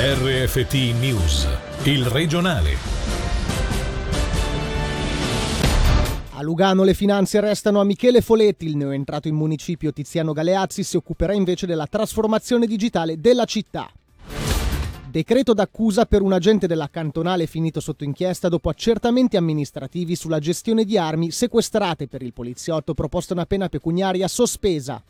RFT News, il regionale. A Lugano le finanze restano a Michele Foletti, il neoentrato in municipio Tiziano Galeazzi si occuperà invece della trasformazione digitale della città. Decreto d'accusa per un agente della cantonale finito sotto inchiesta dopo accertamenti amministrativi sulla gestione di armi sequestrate per il poliziotto proposta una pena pecuniaria sospesa.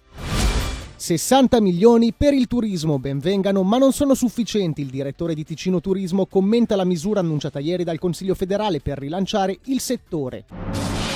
60 milioni per il turismo, benvengano, ma non sono sufficienti. Il direttore di Ticino Turismo commenta la misura annunciata ieri dal Consiglio federale per rilanciare il settore.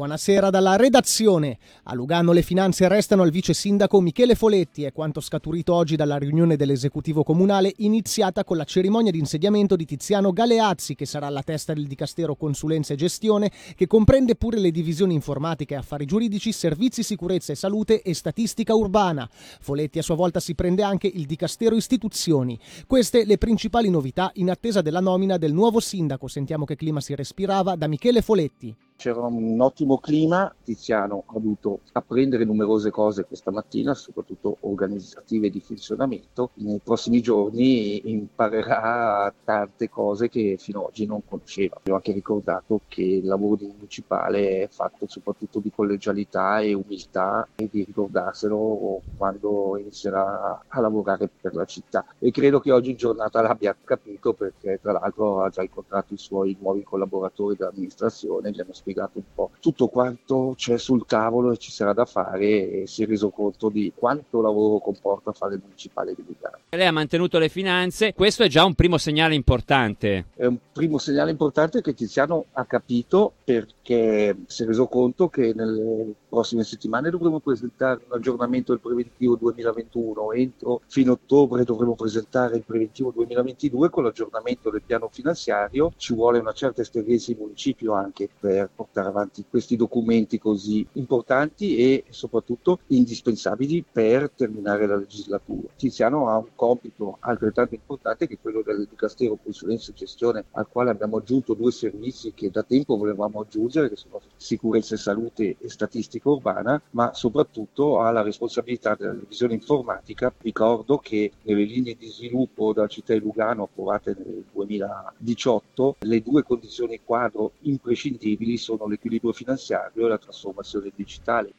Buonasera dalla redazione. A Lugano le finanze restano al vice sindaco Michele Foletti, è quanto scaturito oggi dalla riunione dell'esecutivo comunale iniziata con la cerimonia di insediamento di Tiziano Galeazzi, che sarà alla testa del Dicastero Consulenza e Gestione, che comprende pure le divisioni informatica e affari giuridici, servizi, sicurezza e salute e statistica urbana. Foletti a sua volta si prende anche il Dicastero Istituzioni. Queste le principali novità in attesa della nomina del nuovo sindaco. Sentiamo che clima si respirava da Michele Foletti. C'era un ottimo clima, Tiziano ha dovuto apprendere numerose cose questa mattina, soprattutto organizzative di funzionamento. Nei prossimi giorni imparerà tante cose che fino ad oggi non conosceva. Ho anche ricordato che il lavoro di municipale è fatto soprattutto di collegialità e umiltà e di ricordarselo quando inizierà a lavorare per la città. E credo che oggi in giornata l'abbia capito perché tra l'altro ha già incontrato i suoi nuovi collaboratori dell'amministrazione, gli hanno spiegato spiegato un po' tutto quanto c'è sul tavolo e ci sarà da fare e si è reso conto di quanto lavoro comporta fare il municipale di Lugano. Lei ha mantenuto le finanze, questo è già un primo segnale importante. È un primo segnale importante che Tiziano ha capito perché si è reso conto che nelle prossime settimane dovremo presentare un aggiornamento del preventivo 2021, entro fine ottobre dovremo presentare il preventivo 2022 con l'aggiornamento del piano finanziario, ci vuole una certa esperienza in municipio anche per portare avanti questi documenti così importanti e soprattutto indispensabili per terminare la legislatura. Tiziano ha un compito altrettanto importante che quello del Dicastero Consulenza e Gestione al quale abbiamo aggiunto due servizi che da tempo volevamo aggiungere che sono sicurezza e salute e statistica urbana, ma soprattutto ha la responsabilità della divisione informatica. Ricordo che nelle linee di sviluppo della città di Lugano approvate nel 2018 le due condizioni quadro imprescindibili sono l'equilibrio finanziario e la trasformazione digitale.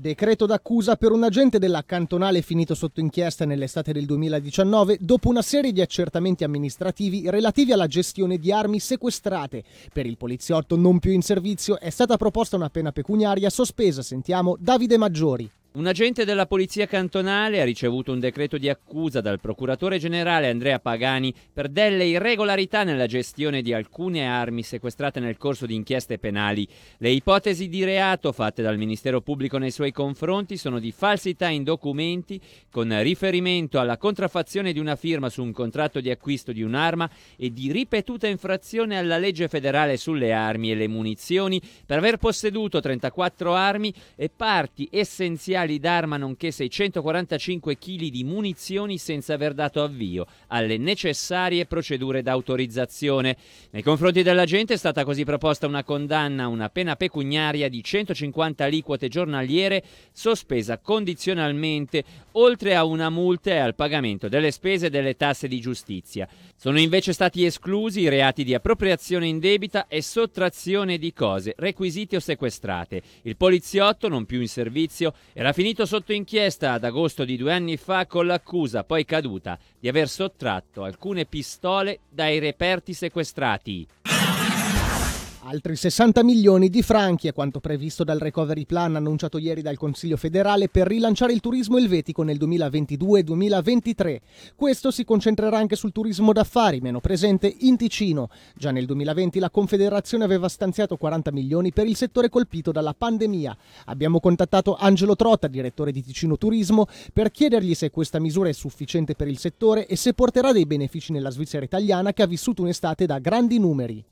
Decreto d'accusa per un agente della cantonale finito sotto inchiesta nell'estate del 2019 dopo una serie di accertamenti amministrativi relativi alla gestione di armi sequestrate. Per il poliziotto non più in servizio è stata proposta una pena pecuniaria sospesa. Sentiamo Davide Maggiori. Un agente della Polizia Cantonale ha ricevuto un decreto di accusa dal procuratore generale Andrea Pagani per delle irregolarità nella gestione di alcune armi sequestrate nel corso di inchieste penali. Le ipotesi di reato fatte dal Ministero Pubblico nei suoi confronti sono di falsità in documenti con riferimento alla contraffazione di una firma su un contratto di acquisto di un'arma e di ripetuta infrazione alla legge federale sulle armi e le munizioni per aver posseduto 34 armi e parti essenziali materiali d'arma nonché 645 kg di munizioni senza aver dato avvio alle necessarie procedure d'autorizzazione. Nei confronti dell'agente è stata così proposta una condanna una pena pecuniaria di 150 aliquote giornaliere sospesa condizionalmente, oltre a una multa e al pagamento delle spese delle tasse di giustizia. Sono invece stati esclusi i reati di appropriazione indebita e sottrazione di cose, requisiti o sequestrate. Il poliziotto, non più in servizio, era era finito sotto inchiesta ad agosto di due anni fa con l'accusa, poi caduta, di aver sottratto alcune pistole dai reperti sequestrati. Altri 60 milioni di franchi è quanto previsto dal recovery plan annunciato ieri dal Consiglio federale per rilanciare il turismo elvetico nel 2022-2023. Questo si concentrerà anche sul turismo d'affari, meno presente in Ticino. Già nel 2020 la Confederazione aveva stanziato 40 milioni per il settore colpito dalla pandemia. Abbiamo contattato Angelo Trotta, direttore di Ticino Turismo, per chiedergli se questa misura è sufficiente per il settore e se porterà dei benefici nella Svizzera italiana che ha vissuto un'estate da grandi numeri.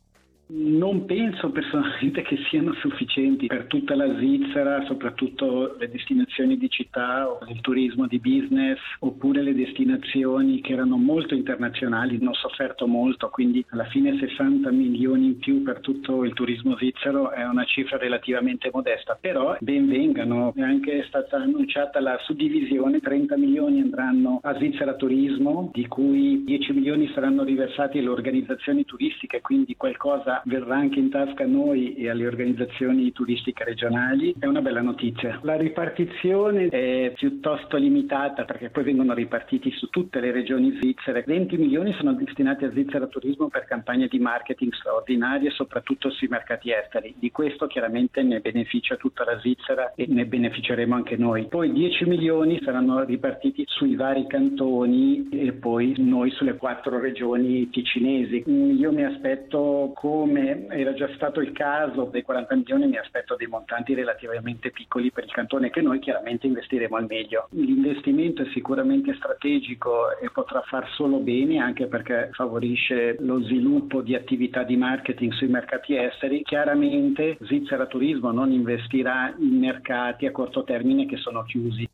Non penso personalmente che siano sufficienti per tutta la Svizzera, soprattutto le destinazioni di città o il turismo di business oppure le destinazioni che erano molto internazionali, hanno sofferto molto, quindi alla fine 60 milioni in più per tutto il turismo svizzero è una cifra relativamente modesta, però ben vengano, è anche stata annunciata la suddivisione, 30 milioni andranno a Svizzera Turismo, di cui 10 milioni saranno riversati alle organizzazioni turistiche, quindi qualcosa verrà anche in tasca a noi e alle organizzazioni turistiche regionali. È una bella notizia. La ripartizione è piuttosto limitata perché poi vengono ripartiti su tutte le regioni svizzere. 20 milioni sono destinati a Svizzera Turismo per campagne di marketing straordinarie, soprattutto sui mercati esteri. Di questo chiaramente ne beneficia tutta la Svizzera e ne beneficeremo anche noi. Poi 10 milioni saranno ripartiti sui vari cantoni e poi noi sulle quattro regioni ticinesi. Io mi aspetto, come era già stato il caso dei 40 milioni, mi aspetto dei montanti relativamente piccoli per il cantone che noi chiaramente investiremo al meglio. L'investimento è sicuramente strategico e potrà far solo bene anche perché favorisce lo sviluppo di attività di marketing sui mercati esteri. Chiaramente Svizzera Turismo non investirà in mercati a corto termine che sono chiusi.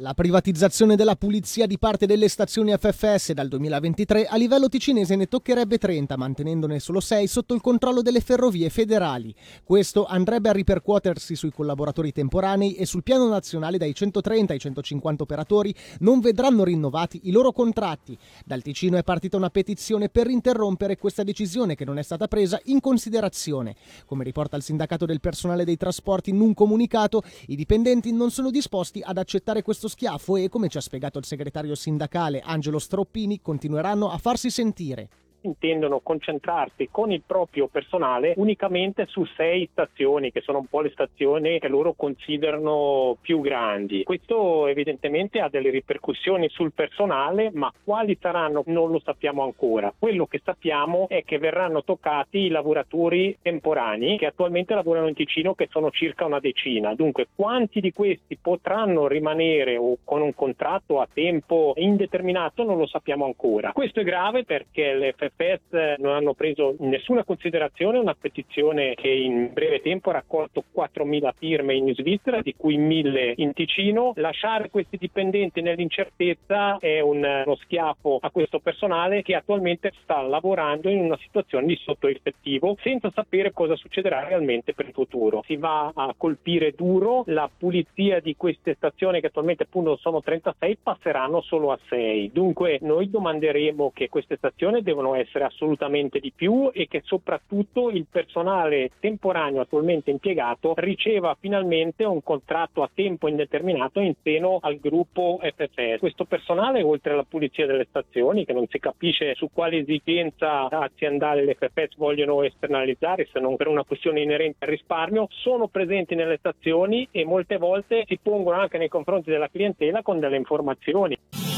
La privatizzazione della pulizia di parte delle stazioni FFS dal 2023 a livello ticinese ne toccherebbe 30, mantenendone solo 6 sotto il controllo delle ferrovie federali. Questo andrebbe a ripercuotersi sui collaboratori temporanei e sul piano nazionale dai 130 ai 150 operatori non vedranno rinnovati i loro contratti. Dal Ticino è partita una petizione per interrompere questa decisione che non è stata presa in considerazione. Come riporta il sindacato del personale dei trasporti in un comunicato, i dipendenti non sono disposti ad accettare questo questo schiaffo e, come ci ha spiegato il segretario sindacale Angelo Stroppini, continueranno a farsi sentire intendono concentrarsi con il proprio personale unicamente su sei stazioni, che sono un po' le stazioni che loro considerano più grandi. Questo evidentemente ha delle ripercussioni sul personale, ma quali saranno non lo sappiamo ancora. Quello che sappiamo è che verranno toccati i lavoratori temporanei che attualmente lavorano in Ticino, che sono circa una decina. Dunque, quanti di questi potranno rimanere o con un contratto a tempo indeterminato non lo sappiamo ancora. Questo è grave perché l'FF FES non hanno preso nessuna considerazione una petizione che in breve tempo ha raccolto 4.000 firme in Svizzera, di cui 1.000 in Ticino. Lasciare questi dipendenti nell'incertezza è un, uno schiaffo a questo personale che attualmente sta lavorando in una situazione di sottoeffettivo senza sapere cosa succederà realmente per il futuro. Si va a colpire duro la pulizia di queste stazioni che attualmente appunto sono 36 passeranno solo a 6. Dunque noi domanderemo che queste stazioni devono essere assolutamente di più e che soprattutto il personale temporaneo attualmente impiegato riceva finalmente un contratto a tempo indeterminato in seno al gruppo FFS. Questo personale, oltre alla pulizia delle stazioni, che non si capisce su quale esigenza aziendale le FFS vogliono esternalizzare, se non per una questione inerente al risparmio, sono presenti nelle stazioni e molte volte si pongono anche nei confronti della clientela con delle informazioni.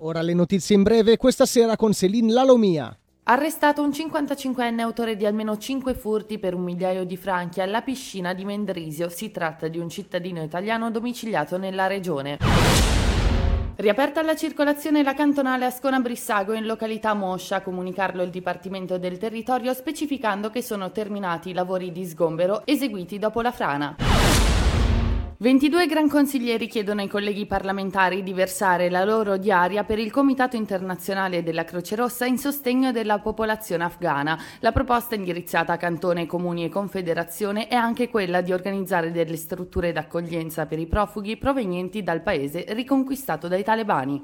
Ora le notizie in breve, questa sera con Céline Lalomia. Arrestato un 55enne autore di almeno 5 furti per un migliaio di franchi alla piscina di Mendrisio. Si tratta di un cittadino italiano domiciliato nella regione. Riaperta la circolazione la cantonale Ascona-Brissago in località Moscia, comunicarlo il Dipartimento del Territorio specificando che sono terminati i lavori di sgombero eseguiti dopo la frana. 22 gran consiglieri chiedono ai colleghi parlamentari di versare la loro diaria per il Comitato internazionale della Croce Rossa in sostegno della popolazione afghana. La proposta indirizzata a cantone, comuni e confederazione è anche quella di organizzare delle strutture d'accoglienza per i profughi provenienti dal paese riconquistato dai talebani.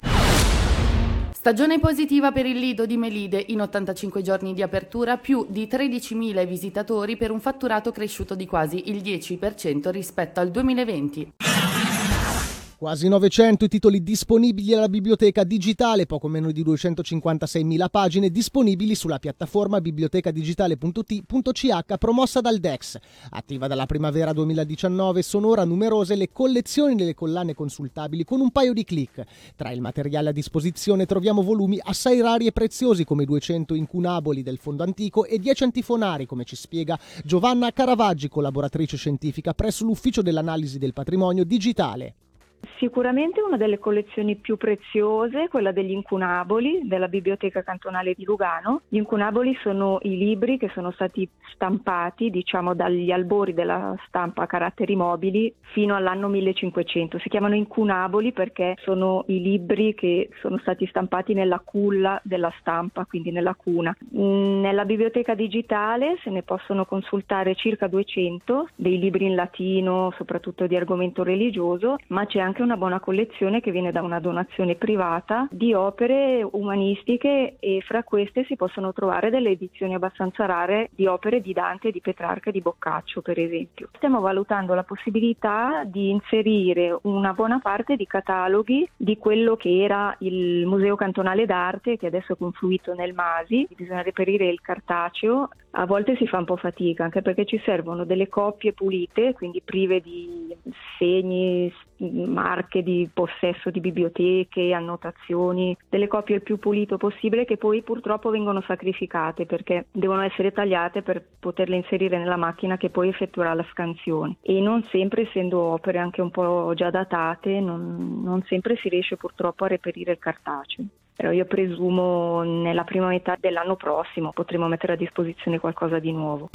Stagione positiva per il Lido di Melide, in 85 giorni di apertura più di 13.000 visitatori per un fatturato cresciuto di quasi il 10% rispetto al 2020. Quasi 900 i titoli disponibili alla biblioteca digitale, poco meno di 256.000 pagine disponibili sulla piattaforma bibliotecadigitale.it.ch promossa dal DEX. Attiva dalla primavera 2019, sono ora numerose le collezioni delle collane consultabili con un paio di clic. Tra il materiale a disposizione troviamo volumi assai rari e preziosi come 200 incunaboli del fondo antico e 10 antifonari, come ci spiega Giovanna Caravaggi, collaboratrice scientifica presso l'Ufficio dell'Analisi del Patrimonio Digitale Sicuramente una delle collezioni più preziose, quella degli incunaboli della Biblioteca Cantonale di Lugano. Gli incunaboli sono i libri che sono stati stampati, diciamo, dagli albori della stampa a caratteri mobili fino all'anno 1500. Si chiamano incunaboli perché sono i libri che sono stati stampati nella culla della stampa, quindi nella cuna. Nella biblioteca digitale se ne possono consultare circa 200 dei libri in latino, soprattutto di argomento religioso, ma c'è anche una buona collezione che viene da una donazione privata di opere umanistiche e fra queste si possono trovare delle edizioni abbastanza rare di opere di Dante, di Petrarca e di Boccaccio per esempio. Stiamo valutando la possibilità di inserire una buona parte di cataloghi di quello che era il Museo Cantonale d'Arte che adesso è confluito nel Masi, bisogna reperire il cartaceo, a volte si fa un po' fatica anche perché ci servono delle copie pulite, quindi prive di segni, marche di possesso di biblioteche, annotazioni, delle copie il più pulito possibile che poi purtroppo vengono sacrificate perché devono essere tagliate per poterle inserire nella macchina che poi effettuerà la scansione e non sempre essendo opere anche un po' già datate non, non sempre si riesce purtroppo a reperire il cartaceo. Però io presumo nella prima metà dell'anno prossimo potremo mettere a disposizione qualcosa di nuovo.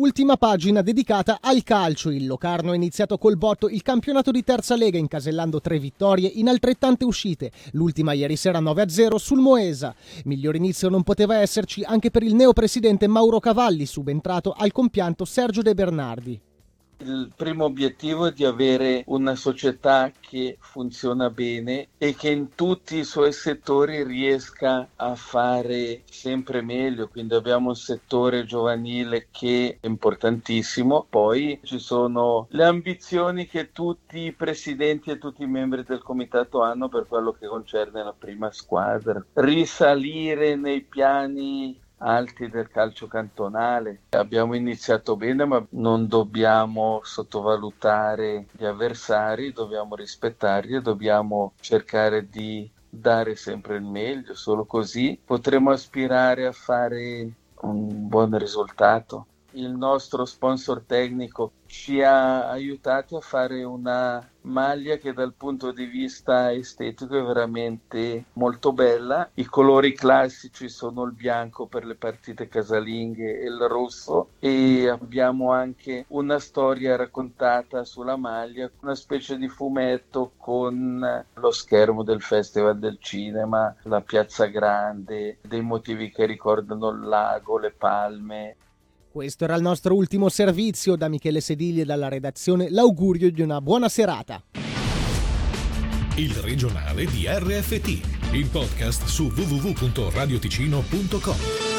Ultima pagina dedicata al calcio. Il Locarno ha iniziato col botto il campionato di terza lega incasellando tre vittorie in altrettante uscite. L'ultima ieri sera 9-0 sul Moesa. Miglior inizio non poteva esserci anche per il neopresidente Mauro Cavalli, subentrato al compianto Sergio De Bernardi. Il primo obiettivo è di avere una società che funziona bene e che in tutti i suoi settori riesca a fare sempre meglio. Quindi abbiamo un settore giovanile che è importantissimo. Poi ci sono le ambizioni che tutti i presidenti e tutti i membri del comitato hanno per quello che concerne la prima squadra. Risalire nei piani alti del calcio cantonale. Abbiamo iniziato bene, ma non dobbiamo sottovalutare gli avversari, dobbiamo rispettarli e dobbiamo cercare di dare sempre il meglio, solo così potremo aspirare a fare un buon risultato il nostro sponsor tecnico ci ha aiutati a fare una maglia che dal punto di vista estetico è veramente molto bella. I colori classici sono il bianco per le partite casalinghe e il rosso e abbiamo anche una storia raccontata sulla maglia, una specie di fumetto con lo schermo del Festival del Cinema, la Piazza Grande, dei motivi che ricordano il lago, le palme. Questo era il nostro ultimo servizio da Michele Sedili e dalla redazione. L'augurio di una buona serata. Il regionale di RFT, il podcast su www.radioticino.com.